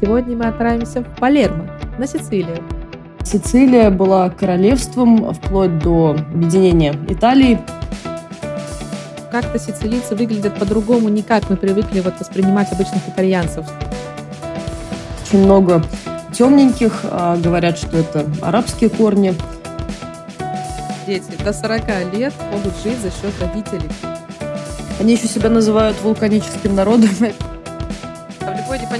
Сегодня мы отправимся в Палермо, на Сицилию. Сицилия была королевством вплоть до объединения Италии. Как-то сицилийцы выглядят по-другому, не как мы привыкли вот воспринимать обычных итальянцев. Очень много темненьких, а, говорят, что это арабские корни. Дети до 40 лет могут жить за счет родителей. Они еще себя называют вулканическим народом.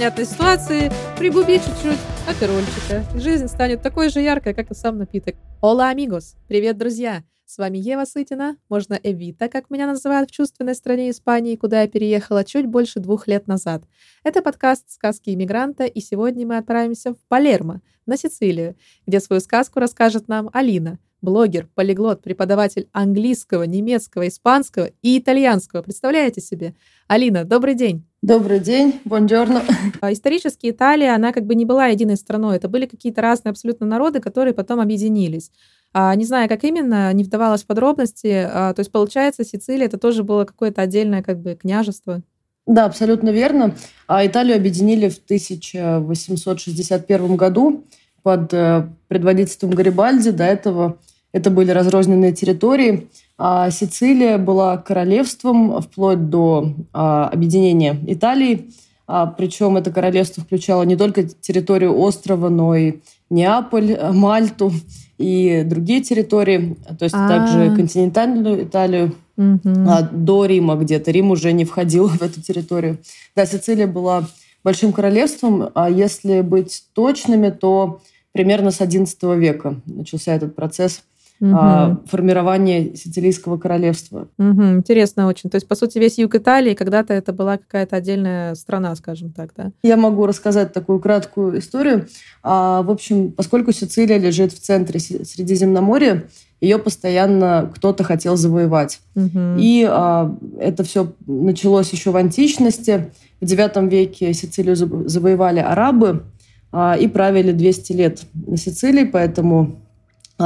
Непонятной ситуации пригуби чуть-чуть аперольчика. Жизнь станет такой же яркой, как и сам напиток. Ола, амигос! Привет, друзья! С вами Ева Сытина, можно Эвита, как меня называют в чувственной стране Испании, куда я переехала чуть больше двух лет назад. Это подкаст «Сказки иммигранта», и сегодня мы отправимся в Палермо, на Сицилию, где свою сказку расскажет нам Алина, блогер, полиглот, преподаватель английского, немецкого, испанского и итальянского. Представляете себе? Алина, добрый день! Добрый день, бонджорно. Исторически Италия, она как бы не была единой страной. Это были какие-то разные абсолютно народы, которые потом объединились. А, не знаю, как именно, не вдавалась в подробности. А, то есть, получается, Сицилия это тоже было какое-то отдельное как бы княжество. Да, абсолютно верно. А Италию объединили в 1861 году под э, предводительством Гарибальди. До этого это были разрозненные территории. А Сицилия была королевством вплоть до а, объединения Италии. А, причем это королевство включало не только территорию острова, но и Неаполь, Мальту и другие территории, то есть А-а-а. также континентальную Италию а, до Рима где-то. Рим уже не входил в эту территорию. Да, Сицилия была большим королевством, а если быть точными, то примерно с XI века начался этот процесс угу. формирования Сицилийского королевства. Угу, интересно очень. То есть, по сути, весь юг Италии когда-то это была какая-то отдельная страна, скажем так, да? Я могу рассказать такую краткую историю. А, в общем, поскольку Сицилия лежит в центре Средиземноморья, ее постоянно кто-то хотел завоевать. Угу. И а, это все началось еще в античности. В IX веке Сицилию завоевали арабы а, и правили 200 лет на Сицилии, поэтому а,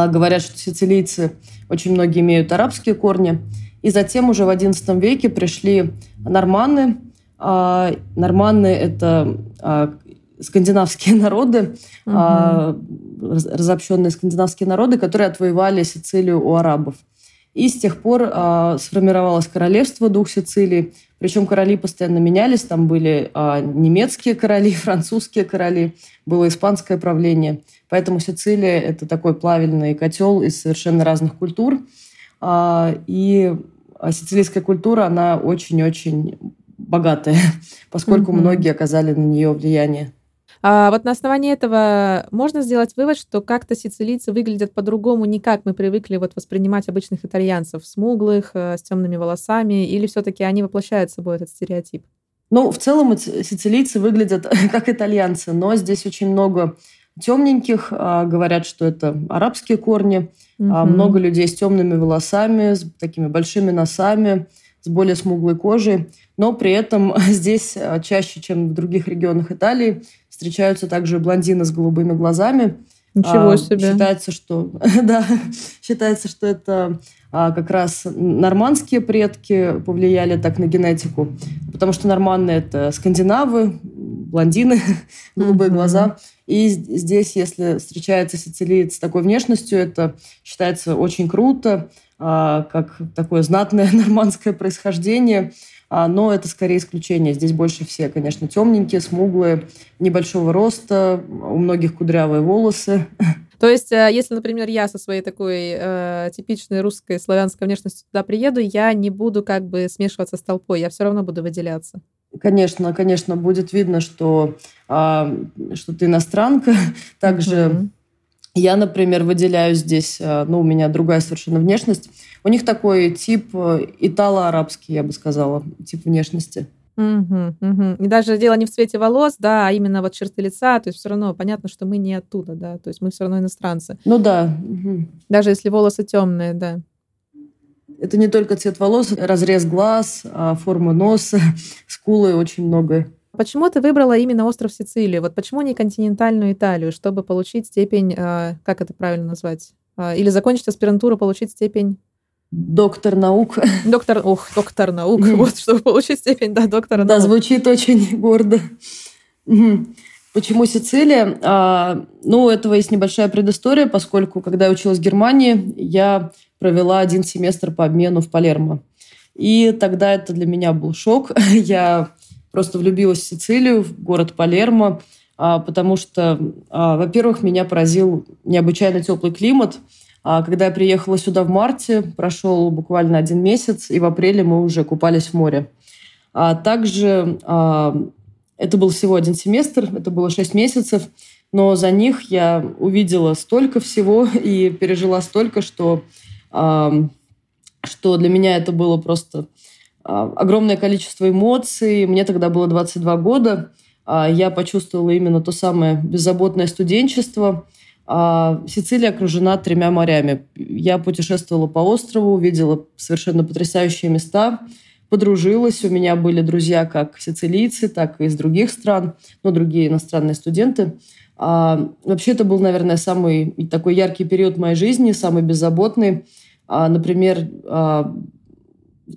говорят, что сицилийцы очень многие имеют арабские корни. И затем уже в XI веке пришли норманны. А, норманны – это а, скандинавские народы, угу. разобщенные скандинавские народы, которые отвоевали Сицилию у арабов. И с тех пор сформировалось королевство двух Сицилий. Причем короли постоянно менялись. Там были немецкие короли, французские короли, было испанское правление – Поэтому Сицилия – это такой плавильный котел из совершенно разных культур. А, и сицилийская культура, она очень-очень богатая, поскольку mm-hmm. многие оказали на нее влияние. А вот на основании этого можно сделать вывод, что как-то сицилийцы выглядят по-другому, не как мы привыкли вот воспринимать обычных итальянцев, смуглых, э, с темными волосами, или все-таки они воплощают собой этот стереотип? Ну, в целом сицилийцы выглядят как итальянцы, но здесь очень много темненьких, а, говорят, что это арабские корни. Угу. Много людей с темными волосами, с такими большими носами, с более смуглой кожей. Но при этом здесь а, чаще, чем в других регионах Италии, встречаются также блондины с голубыми глазами. Ничего себе. Считается, что, да, считается, что это как раз нормандские предки повлияли так на генетику, потому что норманны – это скандинавы, блондины, голубые mm-hmm. глаза. И здесь, если встречается сицилиец с такой внешностью, это считается очень круто, а, как такое знатное нормандское происхождение. А, но это скорее исключение. Здесь больше все, конечно, темненькие, смуглые, небольшого роста, у многих кудрявые волосы. То есть, э, если, например, я со своей такой э, типичной русской славянской внешностью туда приеду, я не буду как бы смешиваться с толпой, я все равно буду выделяться. Конечно, конечно, будет видно, что, а, что ты иностранка. Также mm-hmm. я, например, выделяю здесь, а, ну, у меня другая совершенно внешность. У них такой тип э, итало-арабский, я бы сказала, тип внешности. Угу, угу. И даже дело не в цвете волос, да, а именно вот черты лица, то есть все равно понятно, что мы не оттуда, да, то есть мы все равно иностранцы. Ну да. Угу. Даже если волосы темные, да. Это не только цвет волос, разрез глаз, а форма носа, скулы, очень многое. Почему ты выбрала именно остров Сицилию? Вот почему не континентальную Италию, чтобы получить степень, а, как это правильно назвать? А, или закончить аспирантуру, получить степень Доктор наук. Доктор, ох, доктор наук. Вот, чтобы получить степень, да, доктора да, наук. Да, звучит очень гордо. Почему Сицилия? А, ну, у этого есть небольшая предыстория, поскольку, когда я училась в Германии, я провела один семестр по обмену в Палермо. И тогда это для меня был шок. Я просто влюбилась в Сицилию, в город Палермо, а, потому что, а, во-первых, меня поразил необычайно теплый климат. А, когда я приехала сюда в марте, прошел буквально один месяц, и в апреле мы уже купались в море. Также это был всего один семестр, это было шесть месяцев, но за них я увидела столько всего и пережила столько, что, что для меня это было просто а, огромное количество эмоций. Мне тогда было 22 года. А, я почувствовала именно то самое беззаботное студенчество. А, Сицилия окружена тремя морями. Я путешествовала по острову, увидела совершенно потрясающие места – подружилась. У меня были друзья как сицилийцы, так и из других стран, ну, другие иностранные студенты. Вообще, это был, наверное, самый такой яркий период моей жизни, самый беззаботный. А, например, а,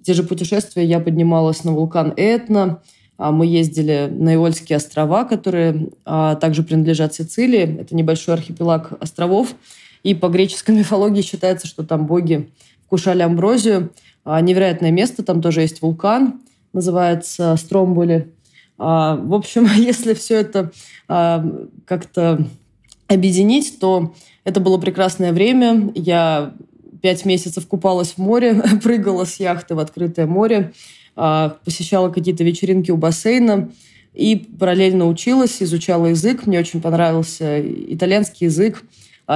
те же путешествия я поднималась на вулкан Этна, а, мы ездили на Иольские острова, которые а, также принадлежат Сицилии. Это небольшой архипелаг островов. И по греческой мифологии считается, что там боги вкушали амброзию. Невероятное место, там тоже есть вулкан, называется Стромболи. В общем, если все это как-то объединить, то это было прекрасное время. Я пять месяцев купалась в море, прыгала с яхты в открытое море, посещала какие-то вечеринки у бассейна и параллельно училась, изучала язык. Мне очень понравился итальянский язык.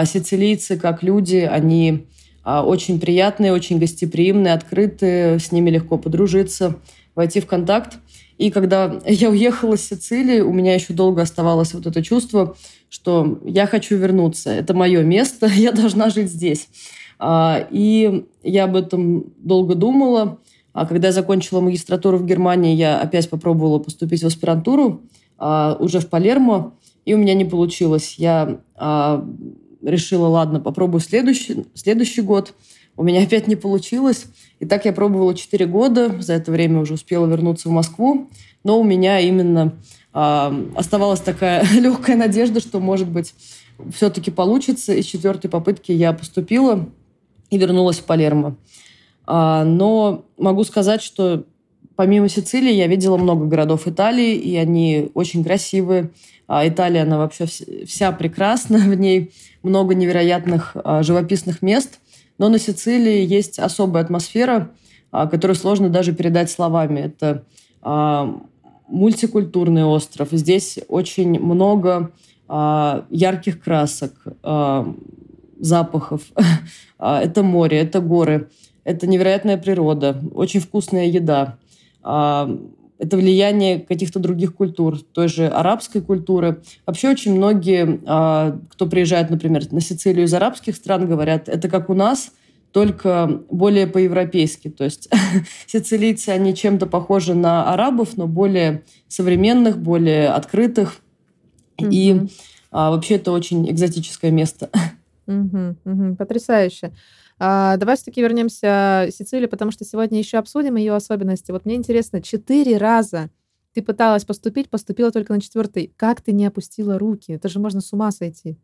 Сицилийцы, как люди, они а, очень приятные, очень гостеприимные, открытые, с ними легко подружиться, войти в контакт. И когда я уехала с Сицилии, у меня еще долго оставалось вот это чувство, что я хочу вернуться, это мое место, я должна жить здесь. А, и я об этом долго думала. А когда я закончила магистратуру в Германии, я опять попробовала поступить в аспирантуру уже в Палермо, и у меня не получилось. Я решила, ладно, попробую следующий, следующий год. У меня опять не получилось. И так я пробовала 4 года. За это время уже успела вернуться в Москву. Но у меня именно э, оставалась такая легкая надежда, что, может быть, все-таки получится. И с четвертой попытки я поступила и вернулась в Палермо. А, но могу сказать, что помимо Сицилии я видела много городов Италии, и они очень красивые. А Италия, она вообще вся прекрасна, в ней много невероятных а, живописных мест. Но на Сицилии есть особая атмосфера, которую сложно даже передать словами. Это мультикультурный остров. Здесь очень много ярких красок, запахов. А, это море, это горы, это невероятная природа, очень вкусная еда. А, это влияние каких-то других культур, той же арабской культуры. Вообще очень многие, а, кто приезжает, например, на Сицилию из арабских стран, говорят, это как у нас, только более по-европейски. То есть сицилийцы, они чем-то похожи на арабов, но более современных, более открытых. Mm-hmm. И а, вообще это очень экзотическое место. Mm-hmm. Mm-hmm. Потрясающе. А, давай все-таки вернемся в Сицилию, потому что сегодня еще обсудим ее особенности. Вот мне интересно, четыре раза ты пыталась поступить, поступила только на четвертый. Как ты не опустила руки? Это же можно с ума сойти.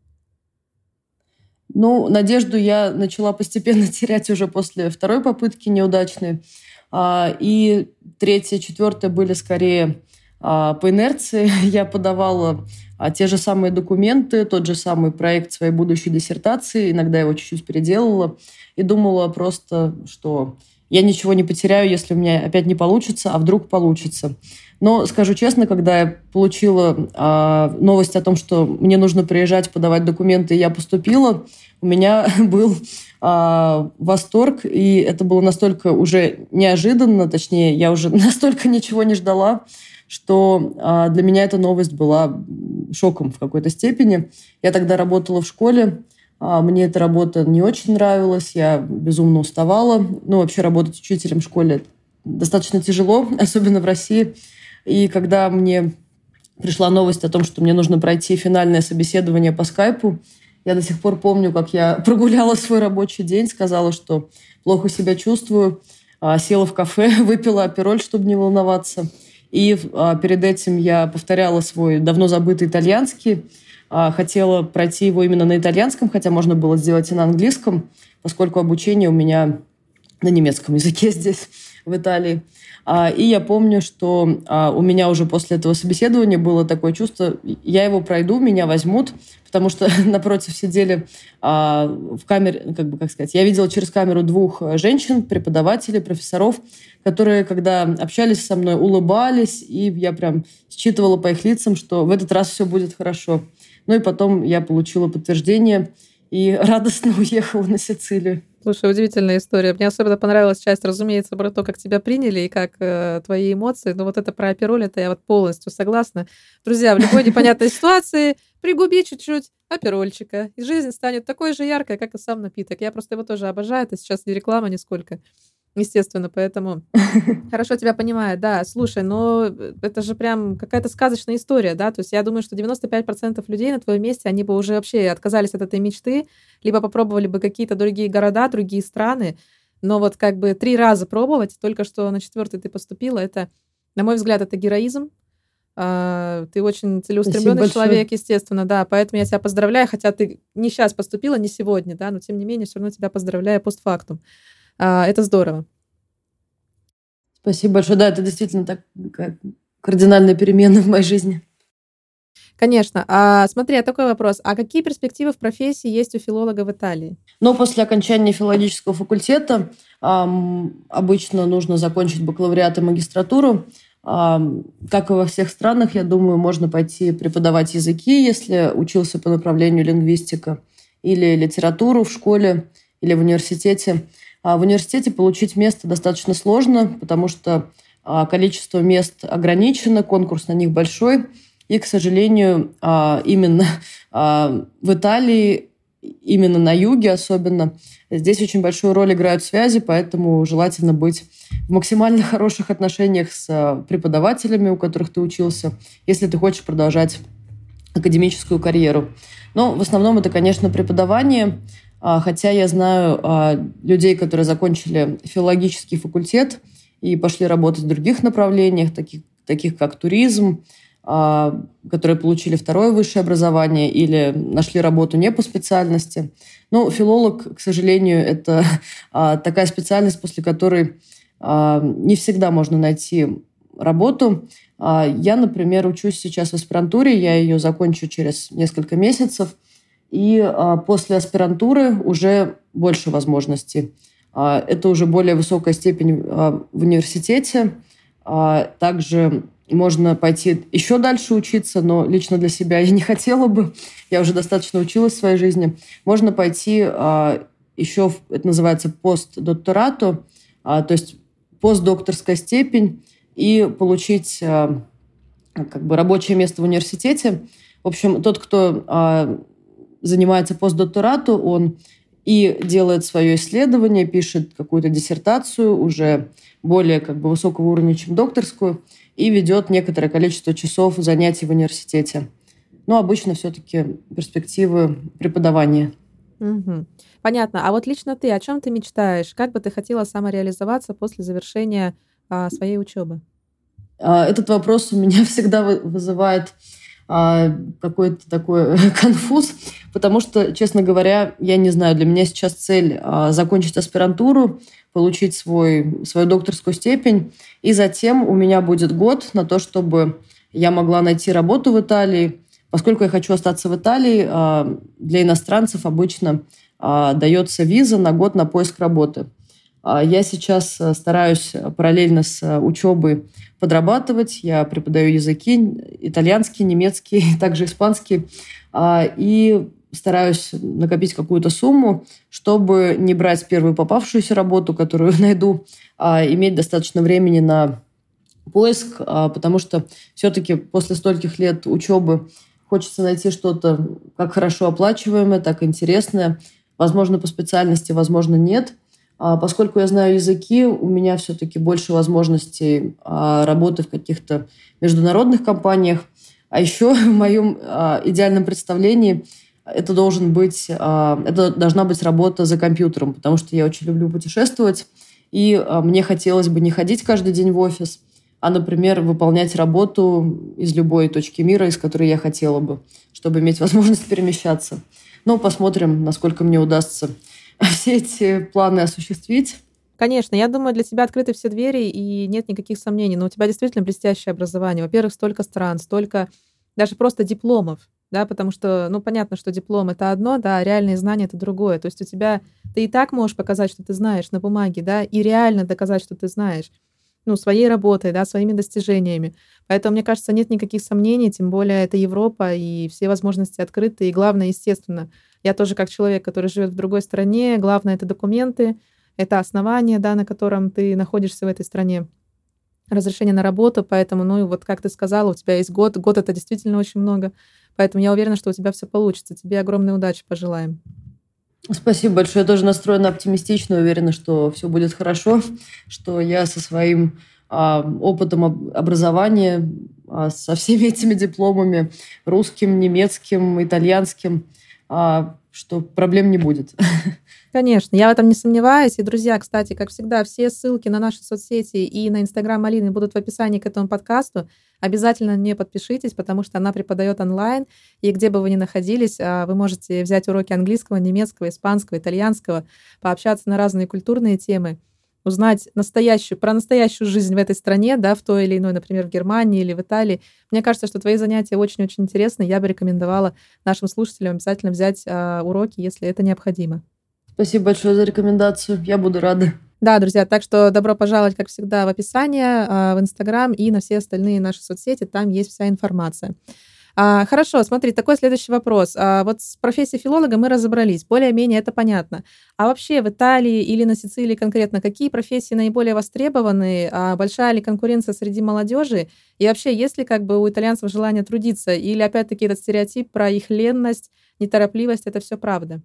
Ну, надежду я начала постепенно терять уже после второй попытки неудачной. А, и третья, четвертая были скорее по инерции. Я подавала а те же самые документы, тот же самый проект своей будущей диссертации, иногда его чуть-чуть переделала, и думала просто, что я ничего не потеряю, если у меня опять не получится, а вдруг получится. Но скажу честно, когда я получила э, новость о том, что мне нужно приезжать подавать документы, и я поступила, у меня был э, восторг, и это было настолько уже неожиданно, точнее, я уже настолько ничего не ждала, что э, для меня эта новость была шоком в какой-то степени. Я тогда работала в школе, а, мне эта работа не очень нравилась, я безумно уставала. Ну, вообще работать учителем в школе достаточно тяжело, особенно в России. И когда мне пришла новость о том, что мне нужно пройти финальное собеседование по скайпу, я до сих пор помню, как я прогуляла свой рабочий день, сказала, что плохо себя чувствую, а, села в кафе, выпила апероль, чтобы не волноваться. И а, перед этим я повторяла свой давно забытый итальянский. А, хотела пройти его именно на итальянском, хотя можно было сделать и на английском, поскольку обучение у меня на немецком языке здесь, в Италии. А, и я помню, что а, у меня уже после этого собеседования было такое чувство, я его пройду, меня возьмут, потому что напротив сидели а, в камере, как бы, как сказать, я видела через камеру двух женщин, преподавателей, профессоров, которые, когда общались со мной, улыбались, и я прям считывала по их лицам, что в этот раз все будет хорошо. Ну и потом я получила подтверждение и радостно уехала на Сицилию. Слушай, удивительная история. Мне особенно понравилась часть, разумеется, про то, как тебя приняли и как э, твои эмоции. Но вот это про апероль, это я вот полностью согласна. Друзья, в любой непонятной ситуации пригуби чуть-чуть аперольчика, и жизнь станет такой же яркой, как и сам напиток. Я просто его тоже обожаю, это сейчас не реклама нисколько. Естественно, поэтому хорошо тебя понимаю, да. Слушай, но это же прям какая-то сказочная история, да? То есть я думаю, что 95% людей на твоем месте, они бы уже вообще отказались от этой мечты, либо попробовали бы какие-то другие города, другие страны. Но вот как бы три раза пробовать, только что на четвертый ты поступила, это, на мой взгляд, это героизм. А, ты очень целеустремленный человек, естественно, да. Поэтому я тебя поздравляю, хотя ты не сейчас поступила, не сегодня, да, но тем не менее, все равно тебя поздравляю постфактум. А, это здорово. Спасибо большое. Да, это действительно так кардинальная перемена в моей жизни. Конечно. А смотри, а такой вопрос. А какие перспективы в профессии есть у филолога в Италии? Ну, после окончания филологического факультета эм, обычно нужно закончить бакалавриат и магистратуру. Эм, как и во всех странах, я думаю, можно пойти преподавать языки, если учился по направлению лингвистика, или литературу в школе, или в университете. А в университете получить место достаточно сложно, потому что а, количество мест ограничено, конкурс на них большой. И, к сожалению, а, именно в Италии, именно на юге особенно, здесь очень большую роль играют связи, поэтому желательно быть в максимально хороших отношениях с преподавателями, у которых ты учился, если ты хочешь продолжать академическую карьеру. Но в основном это, конечно, преподавание – хотя я знаю а, людей, которые закончили филологический факультет и пошли работать в других направлениях, таких, таких как туризм, а, которые получили второе высшее образование или нашли работу не по специальности. Ну, филолог, к сожалению, это такая специальность, после которой не всегда можно найти работу. Я, например, учусь сейчас в аспирантуре, я ее закончу через несколько месяцев – и а, после аспирантуры уже больше возможностей. А, это уже более высокая степень а, в университете. Также можно пойти еще дальше учиться, но лично для себя я не хотела бы. Я уже достаточно училась в своей жизни. Можно пойти еще, это называется постдокторату, то есть постдокторская степень, и получить как бы рабочее место в университете. В общем, тот, кто занимается постдокторату, он и делает свое исследование, пишет какую-то диссертацию уже более как бы высокого уровня, чем докторскую, и ведет некоторое количество часов занятий в университете. Но обычно все-таки перспективы преподавания. Угу. Понятно. А вот лично ты, о чем ты мечтаешь? Как бы ты хотела самореализоваться после завершения а, своей учебы? А, этот вопрос у меня всегда вызывает какой-то такой конфуз, потому что, честно говоря, я не знаю, для меня сейчас цель а, закончить аспирантуру, получить свой, свою докторскую степень, и затем у меня будет год на то, чтобы я могла найти работу в Италии. Поскольку я хочу остаться в Италии, а, для иностранцев обычно дается виза на год на поиск работы. Я сейчас стараюсь параллельно с учебой подрабатывать. Я преподаю языки, итальянский, немецкий, также испанский. А, и стараюсь накопить какую-то сумму, чтобы не брать первую попавшуюся работу, которую найду, а иметь достаточно времени на поиск, а, потому что все-таки после стольких лет учебы хочется найти что-то как хорошо оплачиваемое, так интересное. Возможно, по специальности, возможно, нет – поскольку я знаю языки, у меня все-таки больше возможностей а, работы в каких-то международных компаниях. А еще в моем а, идеальном представлении это должен быть, это должна быть работа за компьютером, потому что я очень люблю путешествовать, и мне хотелось бы не ходить каждый день в офис, а, например, выполнять работу из любой точки мира, из которой я хотела бы, чтобы иметь возможность перемещаться. Ну, посмотрим, насколько мне удастся все эти планы осуществить. Конечно, я думаю, для тебя открыты все двери, и нет никаких сомнений. Но у тебя действительно блестящее образование. Во-первых, столько стран, столько даже просто дипломов, да, потому что, ну, понятно, что диплом — это одно, да, а реальные знания — это другое. То есть у тебя... Ты и так можешь показать, что ты знаешь на бумаге, да, и реально доказать, что ты знаешь ну, своей работой, да, своими достижениями. Поэтому, мне кажется, нет никаких сомнений, тем более это Европа, и все возможности открыты. И главное, естественно, я тоже как человек, который живет в другой стране, главное — это документы, это основание, да, на котором ты находишься в этой стране разрешение на работу, поэтому, ну, и вот как ты сказала, у тебя есть год, год это действительно очень много, поэтому я уверена, что у тебя все получится. Тебе огромной удачи пожелаем. Спасибо большое. Я тоже настроена оптимистично, уверена, что все будет хорошо, что я со своим а, опытом образования, а, со всеми этими дипломами, русским, немецким, итальянским, что проблем не будет. Конечно, я в этом не сомневаюсь. И, друзья, кстати, как всегда, все ссылки на наши соцсети и на Инстаграм Алины будут в описании к этому подкасту. Обязательно не подпишитесь, потому что она преподает онлайн, и где бы вы ни находились, а, вы можете взять уроки английского, немецкого, испанского, итальянского, пообщаться на разные культурные темы, узнать настоящую, про настоящую жизнь в этой стране, да, в той или иной, например, в Германии или в Италии. Мне кажется, что твои занятия очень-очень интересны. Я бы рекомендовала нашим слушателям обязательно взять а, уроки, если это необходимо. Спасибо большое за рекомендацию. Я буду рада. Да, друзья, так что добро пожаловать, как всегда, в описание, а, в Инстаграм и на все остальные наши соцсети. Там есть вся информация. А, хорошо, смотри, такой следующий вопрос. А, вот с профессией филолога мы разобрались, более-менее это понятно. А вообще в Италии или на Сицилии конкретно какие профессии наиболее востребованы? А большая ли конкуренция среди молодежи? И вообще, есть ли как бы у итальянцев желание трудиться? Или опять-таки этот стереотип про их ленность, неторопливость, это все правда?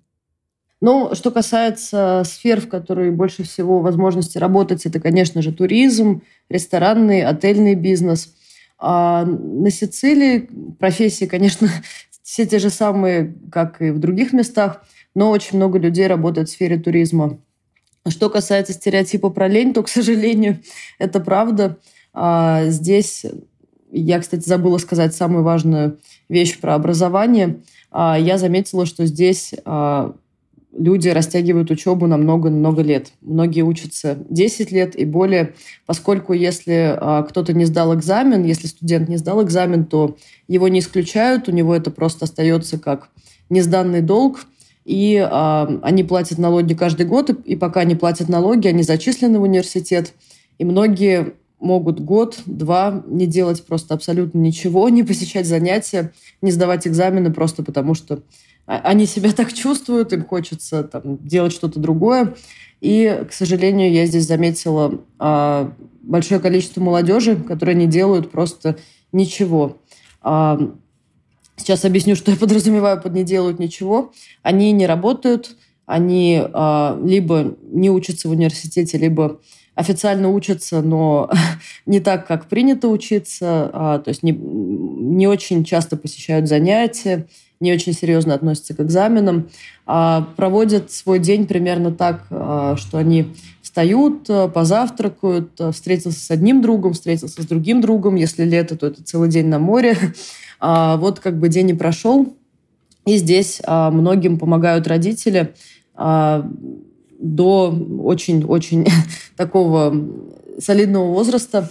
Ну, что касается сфер, в которые больше всего возможности работать, это, конечно же, туризм, ресторанный, отельный бизнес. А на Сицилии профессии, конечно, все те же самые, как и в других местах, но очень много людей работает в сфере туризма. Что касается стереотипа про лень, то, к сожалению, это правда. А здесь я, кстати, забыла сказать самую важную вещь про образование. А я заметила, что здесь а, люди растягивают учебу на много-много лет. Многие учатся 10 лет и более, поскольку если а, кто-то не сдал экзамен, если студент не сдал экзамен, то его не исключают, у него это просто остается как несданный долг, и а, они платят налоги каждый год, и, и пока они платят налоги, они зачислены в университет, и многие могут год-два не делать просто абсолютно ничего, не посещать занятия, не сдавать экзамены просто потому, что они себя так чувствуют, им хочется там, делать что-то другое. И, к сожалению, я здесь заметила а, большое количество молодежи, которые не делают просто ничего. А, сейчас объясню, что я подразумеваю под «не делают ничего». Они не работают, они а, либо не учатся в университете, либо официально учатся, но не так, как принято учиться, а, то есть не, не очень часто посещают занятия, не очень серьезно относятся к экзаменам, а проводят свой день примерно так, а, что они встают, а, позавтракают, а, встретился с одним другом, встретился с другим другом. Если лето, то это целый день на море. Вот как бы день и прошел. И здесь многим помогают родители до очень-очень такого солидного возраста.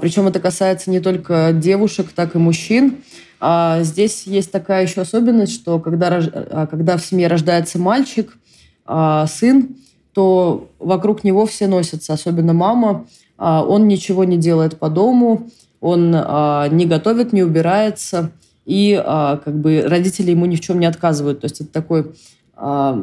Причем это касается не только девушек, так и мужчин. А здесь есть такая еще особенность, что когда, а, когда в семье рождается мальчик, а, сын, то вокруг него все носятся, особенно мама. А, он ничего не делает по дому, он не готовит, не убирается, и как бы родители ему ни в чем не отказывают. То есть это такой я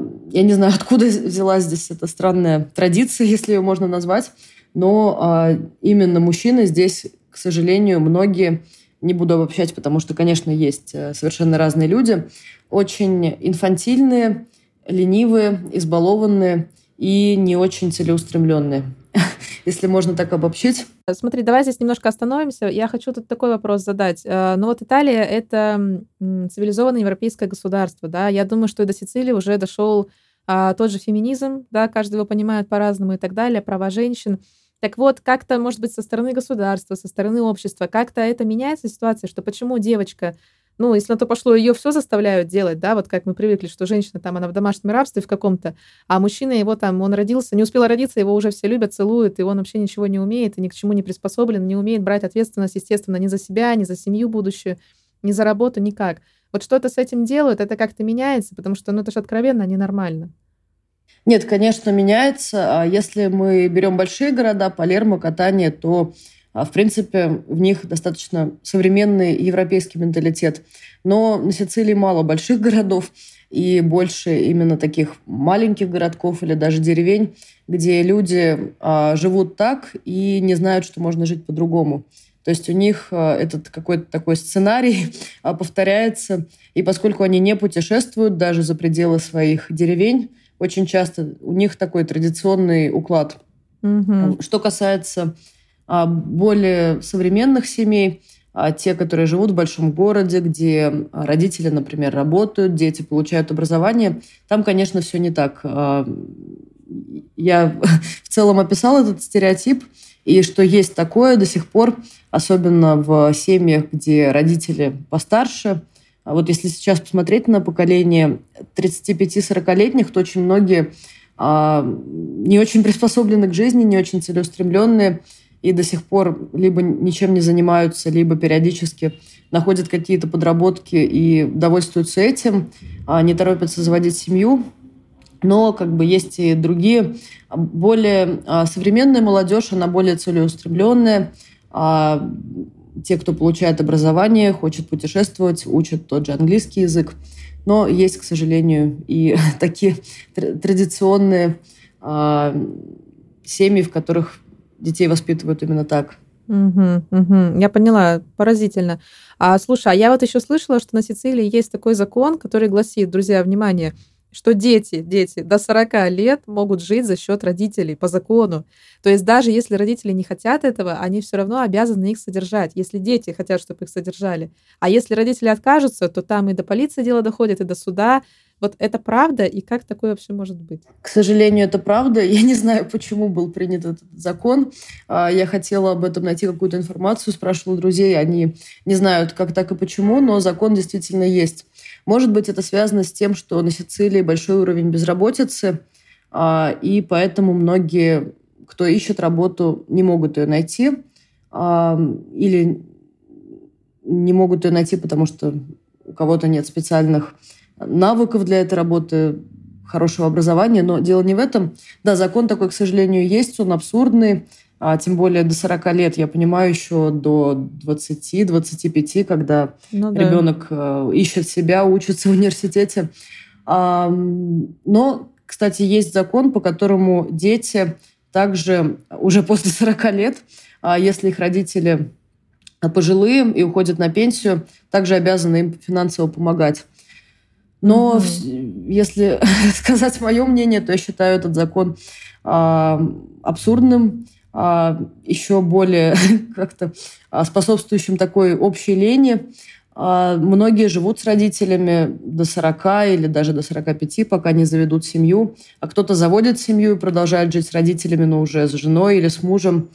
не знаю, откуда взялась здесь эта странная традиция, если ее можно назвать, но именно мужчины здесь, к сожалению, многие не буду обобщать, потому что, конечно, есть э, совершенно разные люди, очень инфантильные, ленивые, избалованные и не очень целеустремленные, если можно так обобщить. Смотри, давай здесь немножко остановимся. Я хочу тут такой вопрос задать. Э, ну вот Италия — это цивилизованное европейское государство, да. Я думаю, что и до Сицилии уже дошел а, тот же феминизм, да, каждый его понимает по-разному и так далее, права женщин. Так вот, как-то, может быть, со стороны государства, со стороны общества, как-то это меняется ситуация, что почему девочка ну, если на то пошло, ее все заставляют делать, да, вот как мы привыкли, что женщина там, она в домашнем рабстве в каком-то, а мужчина его там, он родился, не успел родиться, его уже все любят, целуют, и он вообще ничего не умеет, и ни к чему не приспособлен, не умеет брать ответственность, естественно, ни за себя, ни за семью будущую, ни за работу, никак. Вот что-то с этим делают, это как-то меняется, потому что, ну, это же откровенно ненормально. Нет, конечно, меняется. А если мы берем большие города, Палермо, Катания, то а, в принципе, в них достаточно современный европейский менталитет. Но на Сицилии мало больших городов и больше именно таких маленьких городков или даже деревень, где люди а, живут так и не знают, что можно жить по-другому. То есть у них а, этот какой-то такой сценарий а, повторяется. И поскольку они не путешествуют даже за пределы своих деревень, очень часто у них такой традиционный уклад. Угу. Что касается а, более современных семей, а, те, которые живут в большом городе, где родители, например, работают, дети получают образование, там, конечно, все не так. А, я в целом описала этот стереотип, и что есть такое до сих пор, особенно в семьях, где родители постарше. Вот если сейчас посмотреть на поколение 35-40-летних, то очень многие не очень приспособлены к жизни, не очень целеустремленные, и до сих пор либо ничем не занимаются, либо периодически находят какие-то подработки и довольствуются этим, а не торопятся заводить семью. Но как бы есть и другие, более а, современная молодежь, она более целеустремленная. Те, кто получает образование, хочет путешествовать, учат тот же английский язык. Но есть, к сожалению, и такие традиционные а, семьи, в которых детей воспитывают именно так. Угу, угу. Я поняла, поразительно. А слушай, а я вот еще слышала, что на Сицилии есть такой закон, который гласит, друзья, внимание, что дети, дети до 40 лет могут жить за счет родителей по закону. То есть даже если родители не хотят этого, они все равно обязаны их содержать, если дети хотят, чтобы их содержали. А если родители откажутся, то там и до полиции дело доходит, и до суда, вот это правда, и как такое вообще может быть? К сожалению, это правда. Я не знаю, почему был принят этот закон. А, я хотела об этом найти какую-то информацию, спрашивала друзей, они не знают, как так и почему, но закон действительно есть. Может быть, это связано с тем, что на Сицилии большой уровень безработицы, а, и поэтому многие, кто ищет работу, не могут ее найти а, или не могут ее найти, потому что у кого-то нет специальных навыков для этой работы, хорошего образования, но дело не в этом. Да, закон такой, к сожалению, есть, он абсурдный, а тем более до 40 лет, я понимаю, еще до 20-25, когда ну, да. ребенок э, ищет себя, учится в университете. Но, кстати, есть закон, по которому дети также уже после 40 лет, а если их родители пожилые и уходят на пенсию, также обязаны им финансово помогать. Но mm-hmm. если сказать мое мнение, то я считаю этот закон абсурдным, еще более как-то способствующим такой общей лени. Э, многие живут с родителями до 40 или даже до 45, пока не заведут семью. А кто-то заводит семью и продолжает жить с родителями, но уже с женой или с мужем.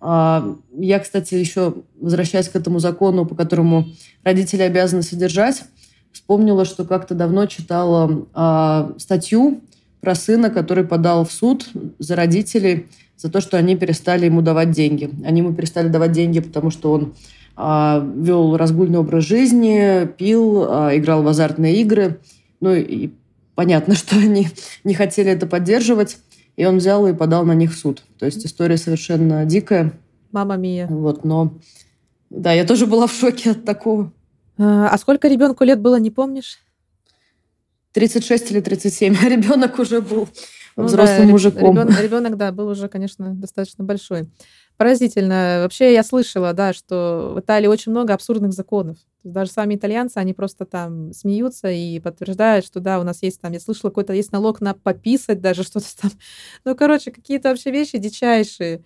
Я, кстати, еще возвращаясь к этому закону, по которому родители обязаны содержать, вспомнила, что как-то давно читала статью про сына, который подал в суд за родителей за то, что они перестали ему давать деньги. Они ему перестали давать деньги, потому что он э, вел разгульный образ жизни, пил, э, играл в азартные игры. Ну и понятно, что они не хотели это поддерживать. И он взял и подал на них в суд. То есть история совершенно дикая. Мама Мия. Вот, но да, я тоже была в шоке от такого. А, а сколько ребенку лет было, не помнишь? 36 или 37, а ребенок уже был ну, взрослым да, мужиком. Ребенок, ребенок, да, был уже, конечно, достаточно большой. Поразительно. Вообще я слышала, да, что в Италии очень много абсурдных законов. Даже сами итальянцы, они просто там смеются и подтверждают, что да, у нас есть там, я слышала, какой-то есть налог на пописать даже что-то там. Ну, короче, какие-то вообще вещи дичайшие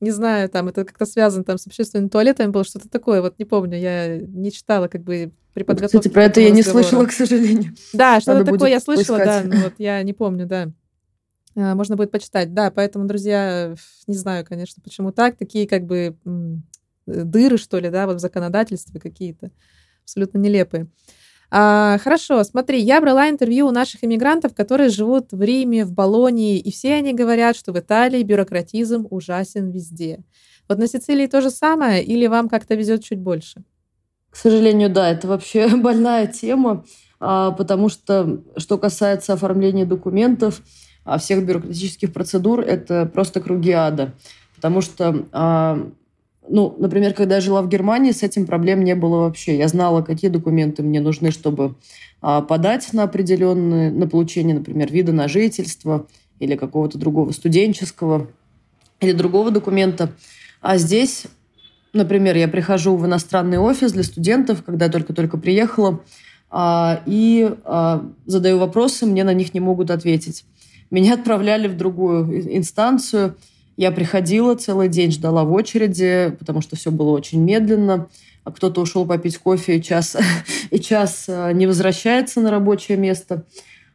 не знаю, там это как-то связано там с общественными туалетами было, что-то такое, вот не помню, я не читала как бы при подготовке. Кстати, про это я не слышала, к сожалению. Да, что-то такое я слышала, поискать. да, но вот я не помню, да. А, можно будет почитать. Да, поэтому, друзья, не знаю, конечно, почему так. Такие как бы дыры, что ли, да, вот в законодательстве какие-то абсолютно нелепые. А, хорошо, смотри, я брала интервью у наших иммигрантов, которые живут в Риме, в Болонии, и все они говорят, что в Италии бюрократизм ужасен везде. Вот на Сицилии то же самое, или вам как-то везет чуть больше? К сожалению, да, это вообще больная тема, а, потому что, что касается оформления документов, а, всех бюрократических процедур, это просто круги ада. Потому что а, ну, например, когда я жила в Германии, с этим проблем не было вообще. Я знала, какие документы мне нужны, чтобы подать на определенные, на получение, например, вида на жительство или какого-то другого студенческого или другого документа. А здесь, например, я прихожу в иностранный офис для студентов, когда только-только приехала, а, и а, задаю вопросы, мне на них не могут ответить. Меня отправляли в другую инстанцию – я приходила целый день, ждала в очереди, потому что все было очень медленно. А кто-то ушел попить кофе и час, и час не возвращается на рабочее место.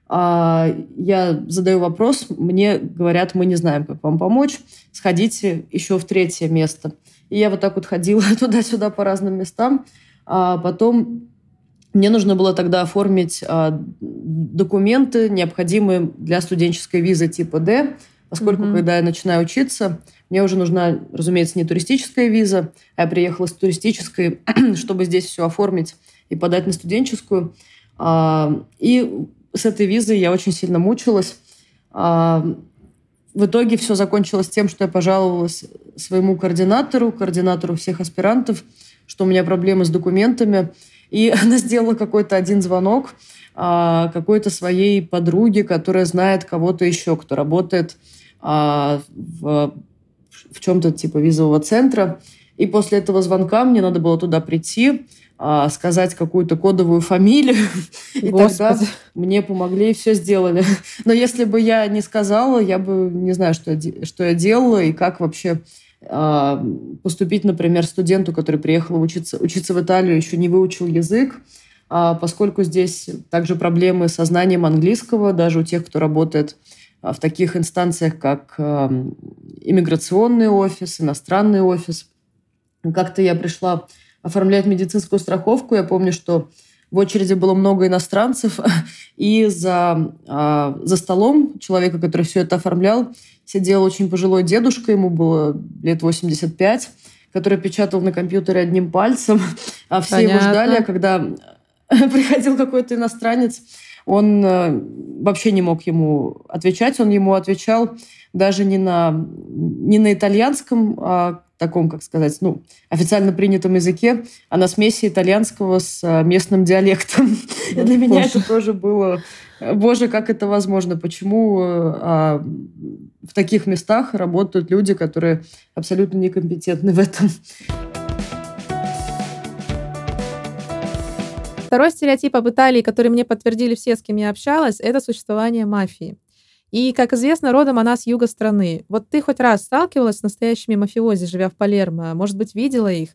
Я задаю вопрос, мне говорят, мы не знаем, как вам помочь, сходите еще в третье место. И я вот так вот ходила туда-сюда по разным местам. А потом мне нужно было тогда оформить а, документы, необходимые для студенческой визы типа D, Поскольку, mm-hmm. когда я начинаю учиться, мне уже нужна, разумеется, не туристическая виза, а я приехала с туристической, чтобы здесь все оформить и подать на студенческую. А, и с этой визой я очень сильно мучилась. А, в итоге все закончилось тем, что я пожаловалась своему координатору, координатору всех аспирантов, что у меня проблемы с документами. И она сделала какой-то один звонок а, какой-то своей подруге, которая знает кого-то еще, кто работает а, в, в чем-то типа визового центра. И после этого звонка мне надо было туда прийти, сказать какую-то кодовую фамилию, и тогда мне помогли и все сделали. Но если бы я не сказала, я бы не знаю, что я, что я делала и как вообще а, поступить, например, студенту, который приехал учиться, учиться в Италию, еще не выучил язык, поскольку здесь также проблемы со знанием английского, даже у тех, кто работает а, в таких инстанциях, как иммиграционный офис, иностранный офис. Как-то я пришла оформлять медицинскую страховку. Я помню, что в очереди было много иностранцев, и за, а, за столом человека, который все это оформлял, сидел очень пожилой дедушка, ему было лет 85, который печатал на компьютере одним пальцем, а все Понятно. его ждали, а когда приходил какой-то иностранец, он э, вообще не мог ему отвечать, он ему отвечал даже не на, не на итальянском, а таком, как сказать, ну, официально принятом языке, а на смеси итальянского с э, местным диалектом. И для меня это тоже было, боже, как это возможно, почему э, а, в таких местах работают люди, которые абсолютно некомпетентны в этом. Второй стереотип об Италии, который мне подтвердили все, с кем я общалась, это существование мафии. И, как известно, родом она с юга страны. Вот ты хоть раз сталкивалась с настоящими мафиози, живя в Палермо? Может быть, видела их?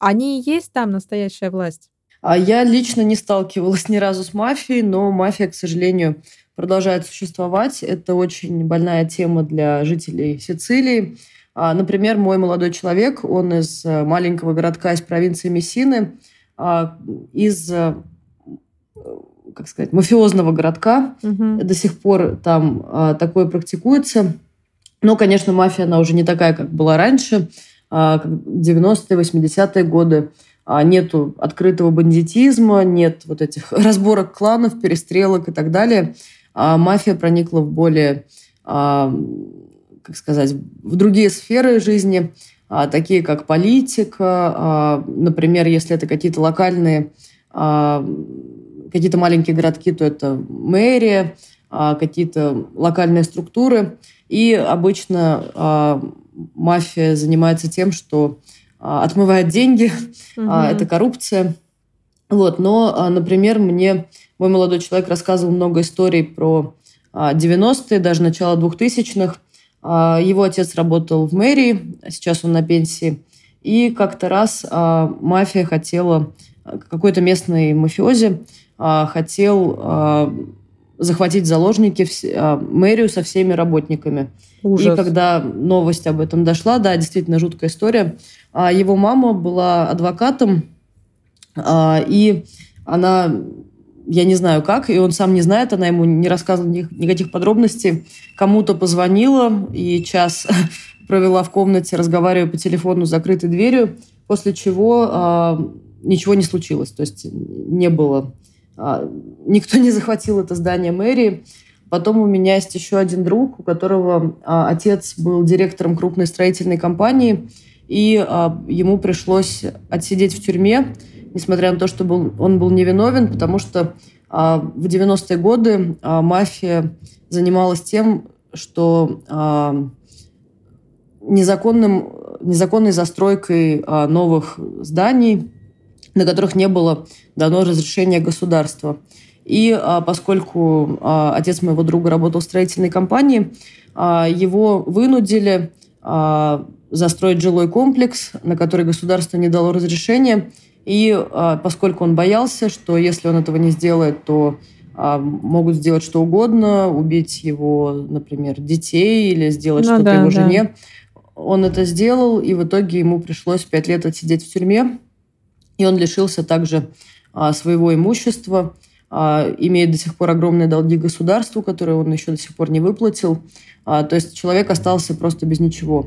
Они и есть там настоящая власть? А я лично не сталкивалась ни разу с мафией, но мафия, к сожалению, продолжает существовать. Это очень больная тема для жителей Сицилии. А, например, мой молодой человек, он из э, маленького городка из провинции Мессины, а, из э, как сказать, мафиозного городка. Угу. До сих пор там а, такое практикуется. Но, конечно, мафия, она уже не такая, как была раньше. А, 90-е, 80-е годы а, нету открытого бандитизма, нет вот этих разборок кланов, перестрелок и так далее. А мафия проникла в более, а, как сказать, в другие сферы жизни – а, такие как политика, а, например, если это какие-то локальные, а, какие-то маленькие городки, то это мэрия, какие-то локальные структуры. И обычно мафия занимается тем, что отмывает деньги, угу. это коррупция. Вот, но, например, мне мой молодой человек рассказывал много историй про 90-е, даже начало 2000-х, а, его отец работал в мэрии, сейчас он на пенсии. И как-то раз а, мафия хотела, какой-то местный мафиози хотел захватить заложники а, мэрию со всеми работниками. Ужас. И когда новость об этом дошла, да, действительно жуткая история. А его мама была адвокатом, и она, я не знаю как, и он сам не знает, она ему не рассказывала никаких подробностей, кому-то позвонила и час провела в комнате, разговаривая по телефону с закрытой дверью, после чего ничего не случилось. То есть не было а, никто не захватил это здание мэрии. Потом у меня есть еще один друг, у которого а, отец был директором крупной строительной компании, и а, ему пришлось отсидеть в тюрьме, несмотря на то, что был, он был невиновен, потому что в 90-е годы мафия занималась тем, что незаконным, незаконной застройкой новых зданий на которых не было дано разрешения государства. И а, поскольку а, отец моего друга работал в строительной компании, а, его вынудили а, застроить жилой комплекс, на который государство не дало разрешения. И а, поскольку он боялся, что если он этого не сделает, то а, могут сделать что угодно, убить его, например, детей или сделать ну, что-то да, его да. жене, он это сделал, и в итоге ему пришлось пять лет отсидеть в тюрьме и он лишился также а, своего имущества, а, имеет до сих пор огромные долги государству, которые он еще до сих пор не выплатил. А, то есть человек остался просто без ничего.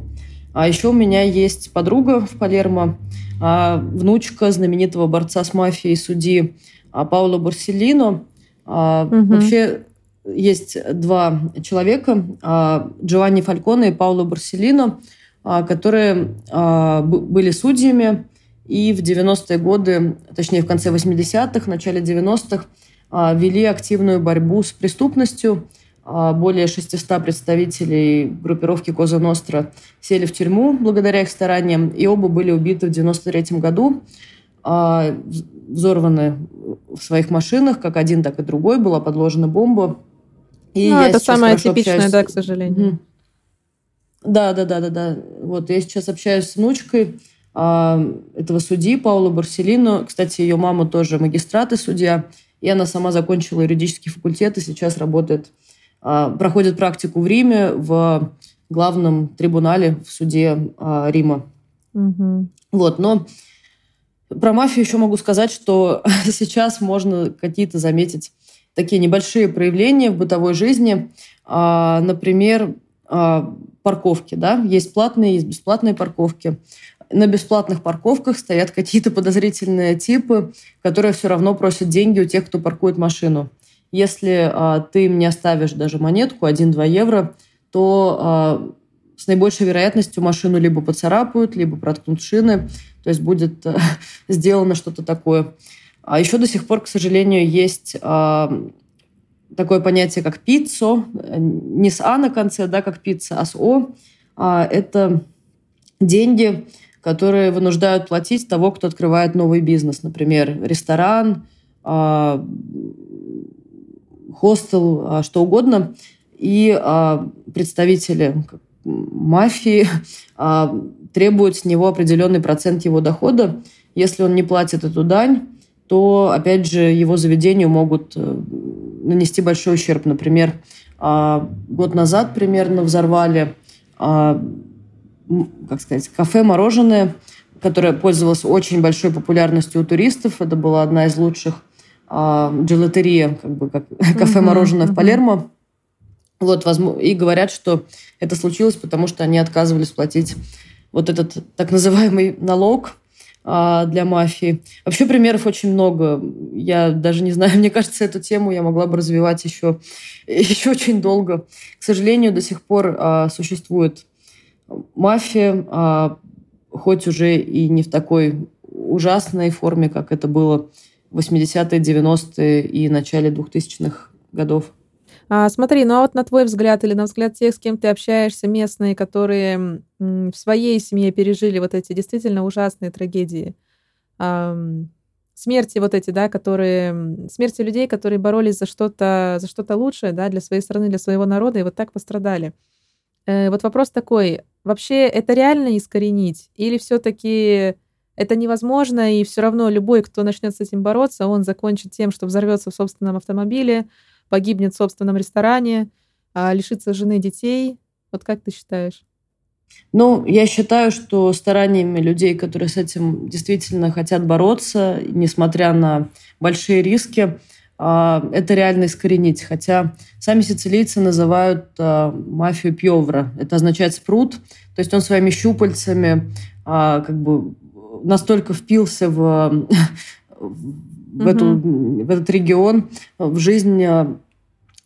А еще у меня есть подруга в Палермо, внучка знаменитого борца с мафией судьи Пауло Борселино. Угу. Вообще есть два человека, Джованни Фальконе и Пауло Борселино, которые были судьями и в 90-е годы, точнее, в конце 80-х, начале 90-х, а, вели активную борьбу с преступностью. А, более 600 представителей группировки Коза Ностра сели в тюрьму благодаря их стараниям, и оба были убиты в 93 году, а, взорваны в своих машинах, как один, так и другой, была подложена бомба. И ну, это самое типичное, общаюсь... да, к сожалению. Да, да, да, да, да. Вот я сейчас общаюсь с внучкой, этого судьи Паула Барселино. Кстати, ее мама тоже магистрат и судья. И она сама закончила юридический факультет и сейчас работает, а, проходит практику в Риме в главном трибунале в суде а, Рима. Угу. Вот, но про мафию еще могу сказать, что сейчас можно какие-то заметить такие небольшие проявления в бытовой жизни. Например, парковки. Да? Есть платные, есть бесплатные парковки на бесплатных парковках стоят какие-то подозрительные типы, которые все равно просят деньги у тех, кто паркует машину. Если а, ты им не оставишь даже монетку 1-2 евро, то а, с наибольшей вероятностью машину либо поцарапают, либо проткнут шины, то есть будет а, сделано что-то такое. А еще до сих пор, к сожалению, есть а, такое понятие, как пиццо, не с А на конце, да, как пицца, а с О. А, это деньги, которые вынуждают платить того, кто открывает новый бизнес. Например, ресторан, а, хостел, а, что угодно. И а, представители мафии требуют с него определенный процент его дохода. Если он не платит эту дань, то, опять же, его заведению могут э, нанести большой ущерб. Например, год назад примерно взорвали как сказать, кафе-мороженое, которое пользовалось очень большой популярностью у туристов. Это была одна из лучших а, джелатерия, как бы как кафе-мороженое uh-huh, в Палермо. Вот, возможно, и говорят, что это случилось, потому что они отказывались платить вот этот так называемый налог а, для мафии. Вообще примеров очень много. Я даже не знаю, мне кажется, эту тему я могла бы развивать еще, еще очень долго. К сожалению, до сих пор а, существует мафия, а, хоть уже и не в такой ужасной форме, как это было в 80-е, 90-е и начале 2000-х годов. А, смотри, ну а вот на твой взгляд или на взгляд тех, с кем ты общаешься, местные, которые в своей семье пережили вот эти действительно ужасные трагедии, смерти вот эти, да, которые смерти людей, которые боролись за что-то за что-то лучшее, да, для своей страны, для своего народа и вот так пострадали. Э, вот вопрос такой: вообще это реально искоренить? Или все-таки это невозможно, и все равно любой, кто начнет с этим бороться, он закончит тем, что взорвется в собственном автомобиле, погибнет в собственном ресторане, а лишится жены детей. Вот как ты считаешь? Ну, я считаю, что стараниями людей, которые с этим действительно хотят бороться, несмотря на большие риски, это реально искоренить. Хотя сами сицилийцы называют а, мафию пьевра. Это означает спрут. То есть он своими щупальцами а, как бы настолько впился в, в, эту, в этот регион, в жизнь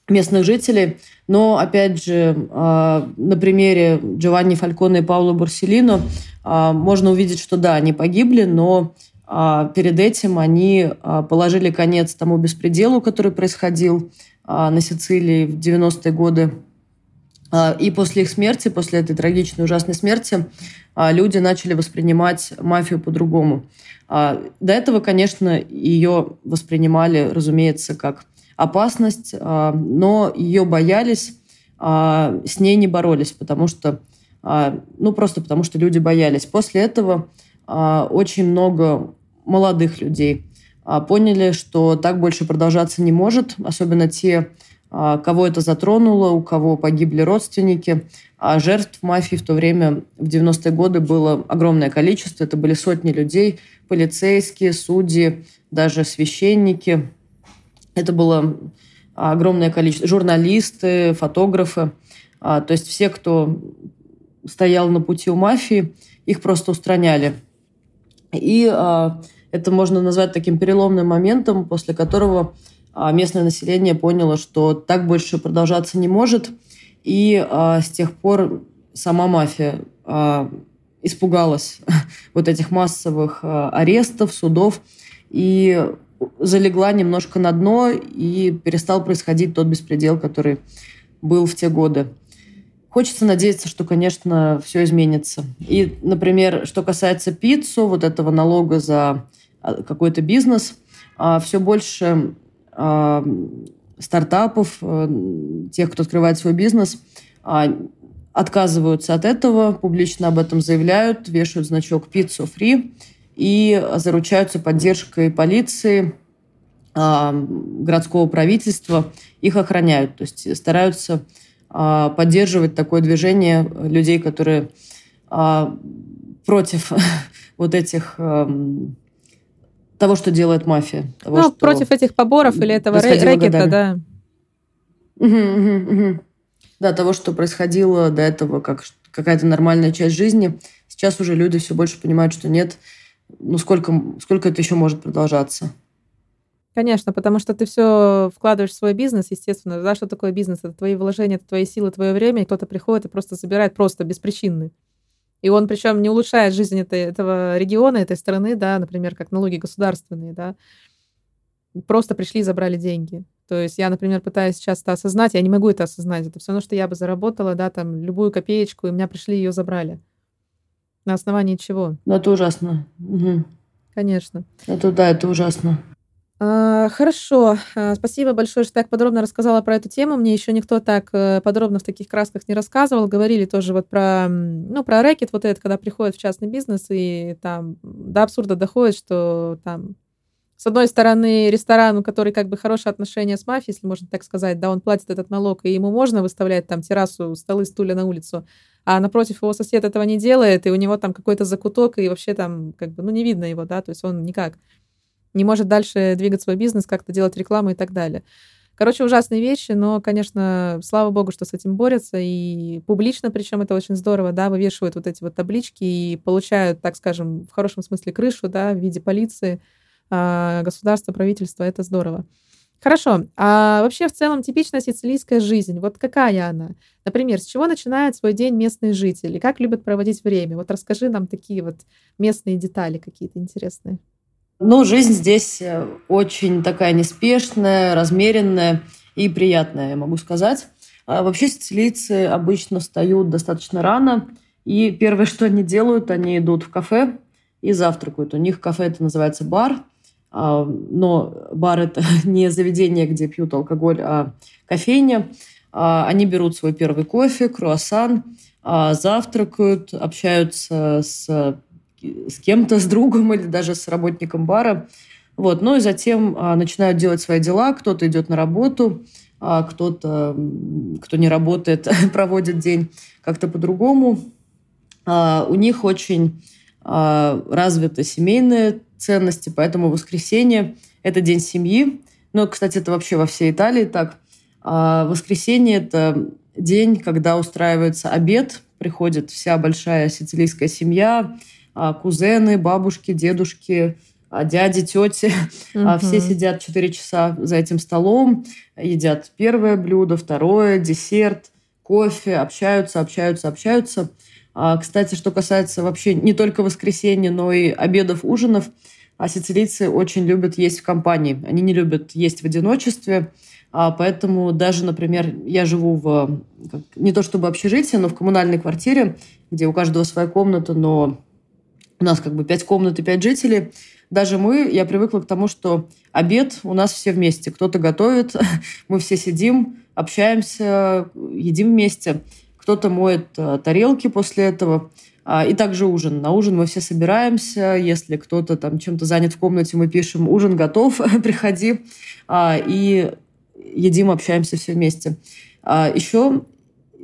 местных жителей. Но, опять же, на примере Джованни Фальконе и Пауло Борселино можно увидеть, что да, они погибли, но а, перед этим они а, положили конец тому беспределу, который происходил а, на Сицилии в 90-е годы. И после их смерти, после этой трагичной, ужасной смерти, люди начали воспринимать мафию по-другому. До этого, конечно, ее воспринимали, разумеется, как опасность, но ее боялись, с ней не боролись, потому что, ну, просто потому что люди боялись. После этого очень много молодых людей. А, поняли, что так больше продолжаться не может, особенно те, а, кого это затронуло, у кого погибли родственники. А жертв мафии в то время, в 90-е годы, было огромное количество. Это были сотни людей, полицейские, судьи, даже священники. Это было огромное количество. Журналисты, фотографы. То есть все, кто стоял на пути у мафии, их просто устраняли. И это можно назвать таким переломным моментом, после которого а, местное население поняло, что так больше продолжаться не может. И а, с тех пор сама мафия а, испугалась вот этих массовых арестов, судов и залегла немножко на дно и перестал происходить тот беспредел, который был в те годы. Хочется надеяться, что, конечно, все изменится. И, например, что касается пиццу, вот этого налога за а, какой-то бизнес, а все больше а, стартапов, э, тех, кто открывает свой бизнес, отказываются от этого, публично об этом заявляют, вешают значок «Пиццу фри» и заручаются поддержкой полиции, городского правительства, их охраняют, то есть стараются поддерживать такое движение людей, которые против вот этих того, что делает мафия. Того, ну, что против этих поборов или этого рэкета, да. Угу, угу, угу. Да, того, что происходило до этого, как какая-то нормальная часть жизни. Сейчас уже люди все больше понимают, что нет. Ну, сколько, сколько это еще может продолжаться? Конечно, потому что ты все вкладываешь в свой бизнес, естественно. Да, что такое бизнес? Это твои вложения, это твои силы, твое время, кто-то приходит и просто забирает просто беспричинно. И он причем не улучшает жизнь этой, этого региона, этой страны, да, например, как налоги государственные, да. Просто пришли и забрали деньги. То есть я, например, пытаюсь сейчас это осознать, я не могу это осознать. Это все равно, что я бы заработала, да, там, любую копеечку, и меня пришли и ее забрали. На основании чего? Ну, это ужасно. Угу. Конечно. Это да, это ужасно. А, хорошо, а, спасибо большое, что так подробно рассказала про эту тему. Мне еще никто так э, подробно в таких красках не рассказывал. Говорили тоже вот про, ну, про рэкет вот этот, когда приходит в частный бизнес и там до абсурда доходит, что там с одной стороны, ресторан, у которого как бы хорошие отношения с мафией, если можно так сказать, да, он платит этот налог, и ему можно выставлять там террасу, столы, стулья на улицу, а напротив его сосед этого не делает, и у него там какой-то закуток, и вообще там как бы, ну, не видно его, да, то есть он никак не может дальше двигать свой бизнес, как-то делать рекламу и так далее. Короче, ужасные вещи, но, конечно, слава богу, что с этим борются, и публично, причем это очень здорово, да, вывешивают вот эти вот таблички и получают, так скажем, в хорошем смысле крышу, да, в виде полиции, а, государства, правительства, это здорово. Хорошо. А вообще в целом типичная сицилийская жизнь, вот какая она? Например, с чего начинает свой день местные жители? Как любят проводить время? Вот расскажи нам такие вот местные детали какие-то интересные. Ну, жизнь здесь э, очень такая неспешная, размеренная и приятная, я могу сказать. А вообще сицилийцы обычно встают достаточно рано, и первое, что они делают, они идут в кафе и завтракают. У них кафе это называется бар, а, но бар это не заведение, где пьют алкоголь, а кофейня. А, они берут свой первый кофе, круассан, завтракают, общаются с с кем-то, с другом или даже с работником бара. Вот. Ну и затем а, начинают делать свои дела, кто-то идет на работу, а кто-то, кто не работает, проводит день как-то по-другому. А, у них очень а, развиты семейные ценности, поэтому воскресенье – это день семьи. Ну, кстати, это вообще во всей Италии так. А воскресенье – это день, когда устраивается обед, приходит вся большая сицилийская семья, кузены, бабушки, дедушки, а, дяди, тети. Угу. Все сидят 4 часа за этим столом, едят первое блюдо, второе, десерт, кофе, общаются, общаются, общаются. Кстати, что касается вообще не только воскресенья, но и обедов, ужинов, а сицилийцы очень любят есть в компании. Они не любят есть в одиночестве. А поэтому даже, например, я живу в не то чтобы общежитие, но в коммунальной квартире, где у каждого своя комната, но у нас как бы пять комнат и пять жителей. Даже мы, я привыкла к тому, что обед у нас все вместе. Кто-то готовит, мы все сидим, общаемся, едим вместе. Кто-то моет э, тарелки после этого. А, и также ужин. На ужин мы все собираемся. Если кто-то там чем-то занят в комнате, мы пишем «Ужин готов, приходи». А, и едим, общаемся все вместе. А еще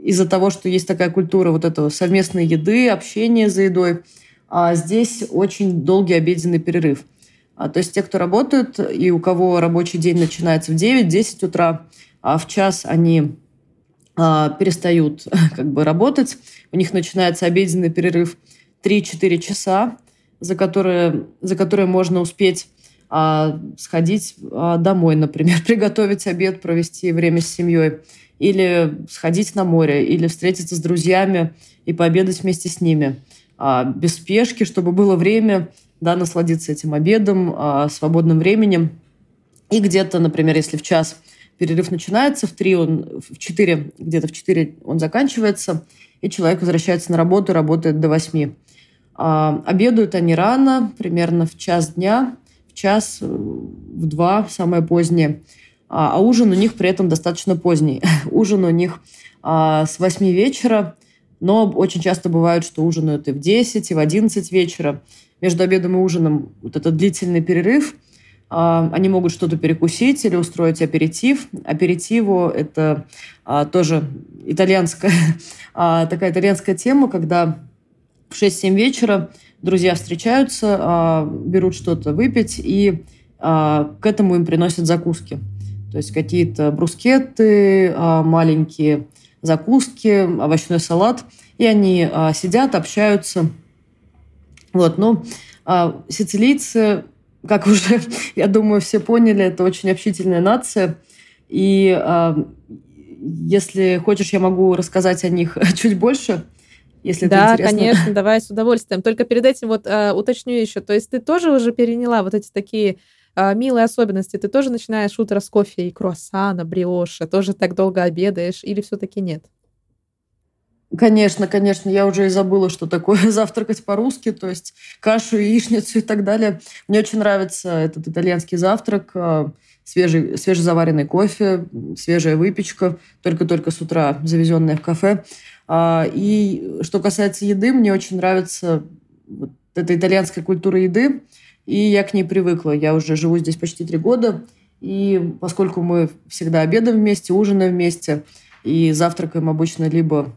из-за того, что есть такая культура вот этого совместной еды, общения за едой, здесь очень долгий обеденный перерыв. А, то есть те, кто работают, и у кого рабочий день начинается в 9-10 утра, а в час они а, перестают как бы работать, у них начинается обеденный перерыв 3-4 часа, за которые, за которые можно успеть а, сходить а, домой, например, приготовить обед, провести время с семьей, или сходить на море, или встретиться с друзьями и пообедать вместе с ними. А, без спешки, чтобы было время да, насладиться этим обедом, а, свободным временем. И где-то, например, если в час перерыв начинается, в 3 он, в 4, где-то в 4 он заканчивается, и человек возвращается на работу, работает до 8. А, обедают они рано, примерно в час дня, час, в два, самое позднее. А, а ужин у них при этом достаточно поздний. ужин у них а, с 8 вечера, но очень часто бывает, что ужинают и в 10, и в 11 вечера. Между обедом и ужином вот этот длительный перерыв, а, они могут что-то перекусить или устроить аперитив. Аперитиву – это а, тоже итальянская, а, такая итальянская тема, когда в 6-7 вечера друзья встречаются, берут что-то выпить, и к этому им приносят закуски. То есть какие-то брускеты, маленькие закуски, овощной салат. И они сидят, общаются. Вот, ну, сицилийцы, как уже, я думаю, все поняли, это очень общительная нация. И если хочешь, я могу рассказать о них чуть больше – если да, это интересно. конечно, давай с удовольствием. Только перед этим вот э, уточню еще. То есть ты тоже уже переняла вот эти такие милые особенности? Ты тоже начинаешь утро с кофе и круассана, бриоша? Тоже так долго обедаешь? Или все-таки нет? Конечно, конечно, я уже и забыла, что такое завтракать по-русски, то есть кашу, яичницу и так далее. Мне очень нравится этот итальянский завтрак, э, свежий, свежезаваренный кофе, свежая выпечка, только-только с утра завезенная в кафе. А, и что касается еды, мне очень нравится вот эта итальянская культура еды, и я к ней привыкла. Я уже живу здесь почти три года, и поскольку мы всегда обедаем вместе, ужинаем вместе, и завтракаем обычно либо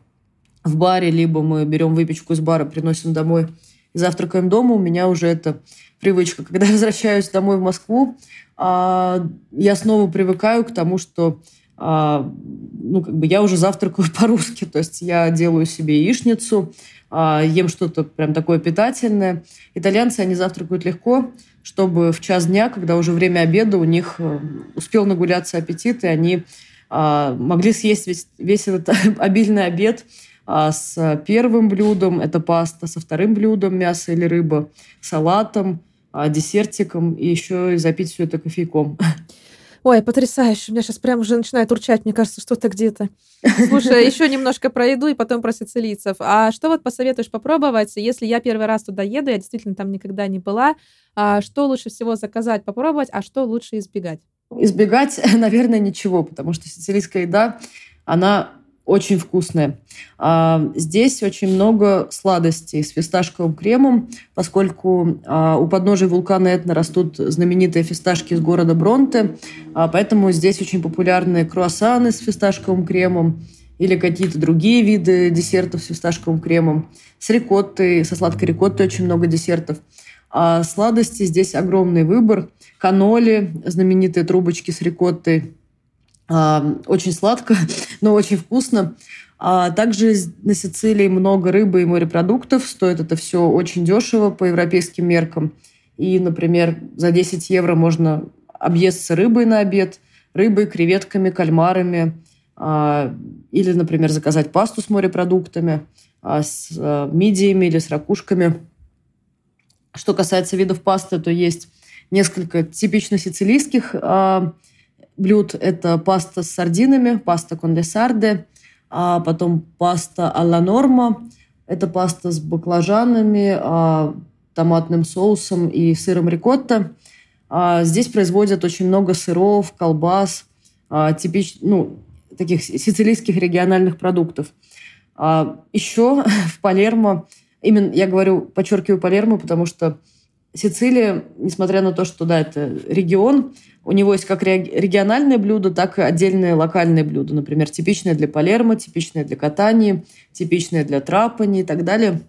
в баре, либо мы берем выпечку из бара, приносим домой и завтракаем дома, у меня уже это привычка. Когда я возвращаюсь домой в Москву, а, я снова привыкаю к тому, что а, ну, как бы я уже завтракаю по-русски, то есть я делаю себе яичницу, ем что-то прям такое питательное. Итальянцы, они завтракают легко, чтобы в час дня, когда уже время обеда, у них э, успел нагуляться аппетит, и они а, могли съесть весь, весь этот обильный обед с первым блюдом, это паста, со вторым блюдом, мясо или рыба, салатом, десертиком, и еще и запить все это кофейком. Ой, потрясающе. У меня сейчас прям уже начинает урчать, мне кажется, что-то где-то. Слушай, еще немножко про еду и потом про сицилийцев. А что вот посоветуешь попробовать, если я первый раз туда еду, я действительно там никогда не была, а что лучше всего заказать, попробовать, а что лучше избегать? Избегать, наверное, ничего, потому что сицилийская еда, она очень вкусное. А, здесь очень много сладостей с фисташковым кремом, поскольку а, у подножия вулкана Этна растут знаменитые фисташки из города Бронте, а, поэтому здесь очень популярны круассаны с фисташковым кремом или какие-то другие виды десертов с фисташковым кремом. С рикоттой, со сладкой рикоттой очень много десертов. А сладости здесь огромный выбор. Каноли, знаменитые трубочки с рикоттой – очень сладко, но очень вкусно. А также на Сицилии много рыбы и морепродуктов. Стоит это все очень дешево по европейским меркам. И, например, за 10 евро можно объесться рыбой на обед, рыбой, креветками, кальмарами. А, или, например, заказать пасту с морепродуктами, а, с мидиями или с ракушками. Что касается видов пасты, то есть несколько типично сицилийских блюд. Это паста с сардинами, паста кондесарде, а потом паста алла норма. Это паста с баклажанами, а, томатным соусом и сыром рикотта. А, здесь производят очень много сыров, колбас, а, типич, ну, таких сицилийских региональных продуктов. Еще в Палермо, именно я говорю, подчеркиваю Палермо, потому что Сицилия, несмотря на то, что да, это регион, у него есть как региональные блюда, так и отдельные локальные блюда. Например, типичные для Палермо, типичные для Катании, типичные для Трапани и так далее.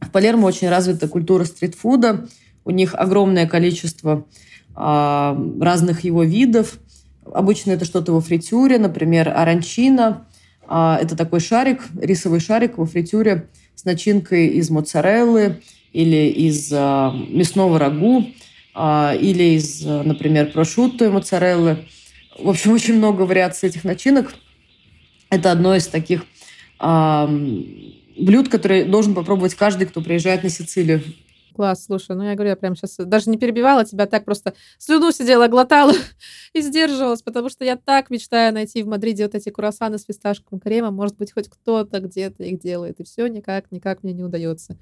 В Палермо очень развита культура стритфуда. У них огромное количество а, разных его видов. Обычно это что-то во фритюре, например, оранчина. А, это такой шарик, рисовый шарик во фритюре с начинкой из моцареллы или из а, мясного рагу. А, или из, например, прошутто и моцареллы. В общем, очень много вариаций этих начинок. Это одно из таких а, блюд, которые должен попробовать каждый, кто приезжает на Сицилию. Класс, слушай, ну я говорю, я прям сейчас даже не перебивала тебя, так просто слюну сидела, глотала и сдерживалась, потому что я так мечтаю найти в Мадриде вот эти круассаны с фисташковым кремом. Может быть, хоть кто-то где-то их делает, и все никак, никак мне не удается.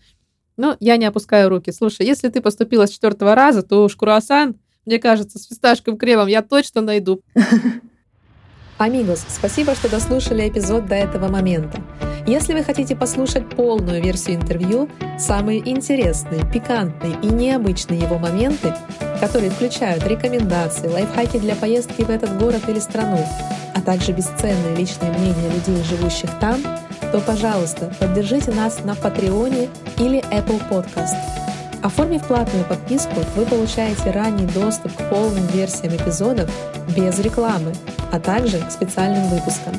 Но я не опускаю руки. Слушай, если ты поступила с четвертого раза, то уж круассан, мне кажется, с фисташковым кремом я точно найду. Амигос, спасибо, что дослушали эпизод до этого момента. Если вы хотите послушать полную версию интервью, самые интересные, пикантные и необычные его моменты, которые включают рекомендации, лайфхаки для поездки в этот город или страну, а также бесценные личные мнения людей, живущих там – то, пожалуйста, поддержите нас на Патреоне или Apple Podcast. Оформив платную подписку, вы получаете ранний доступ к полным версиям эпизодов без рекламы, а также к специальным выпускам.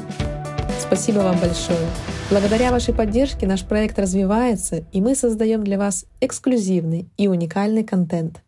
Спасибо вам большое. Благодаря вашей поддержке наш проект развивается, и мы создаем для вас эксклюзивный и уникальный контент.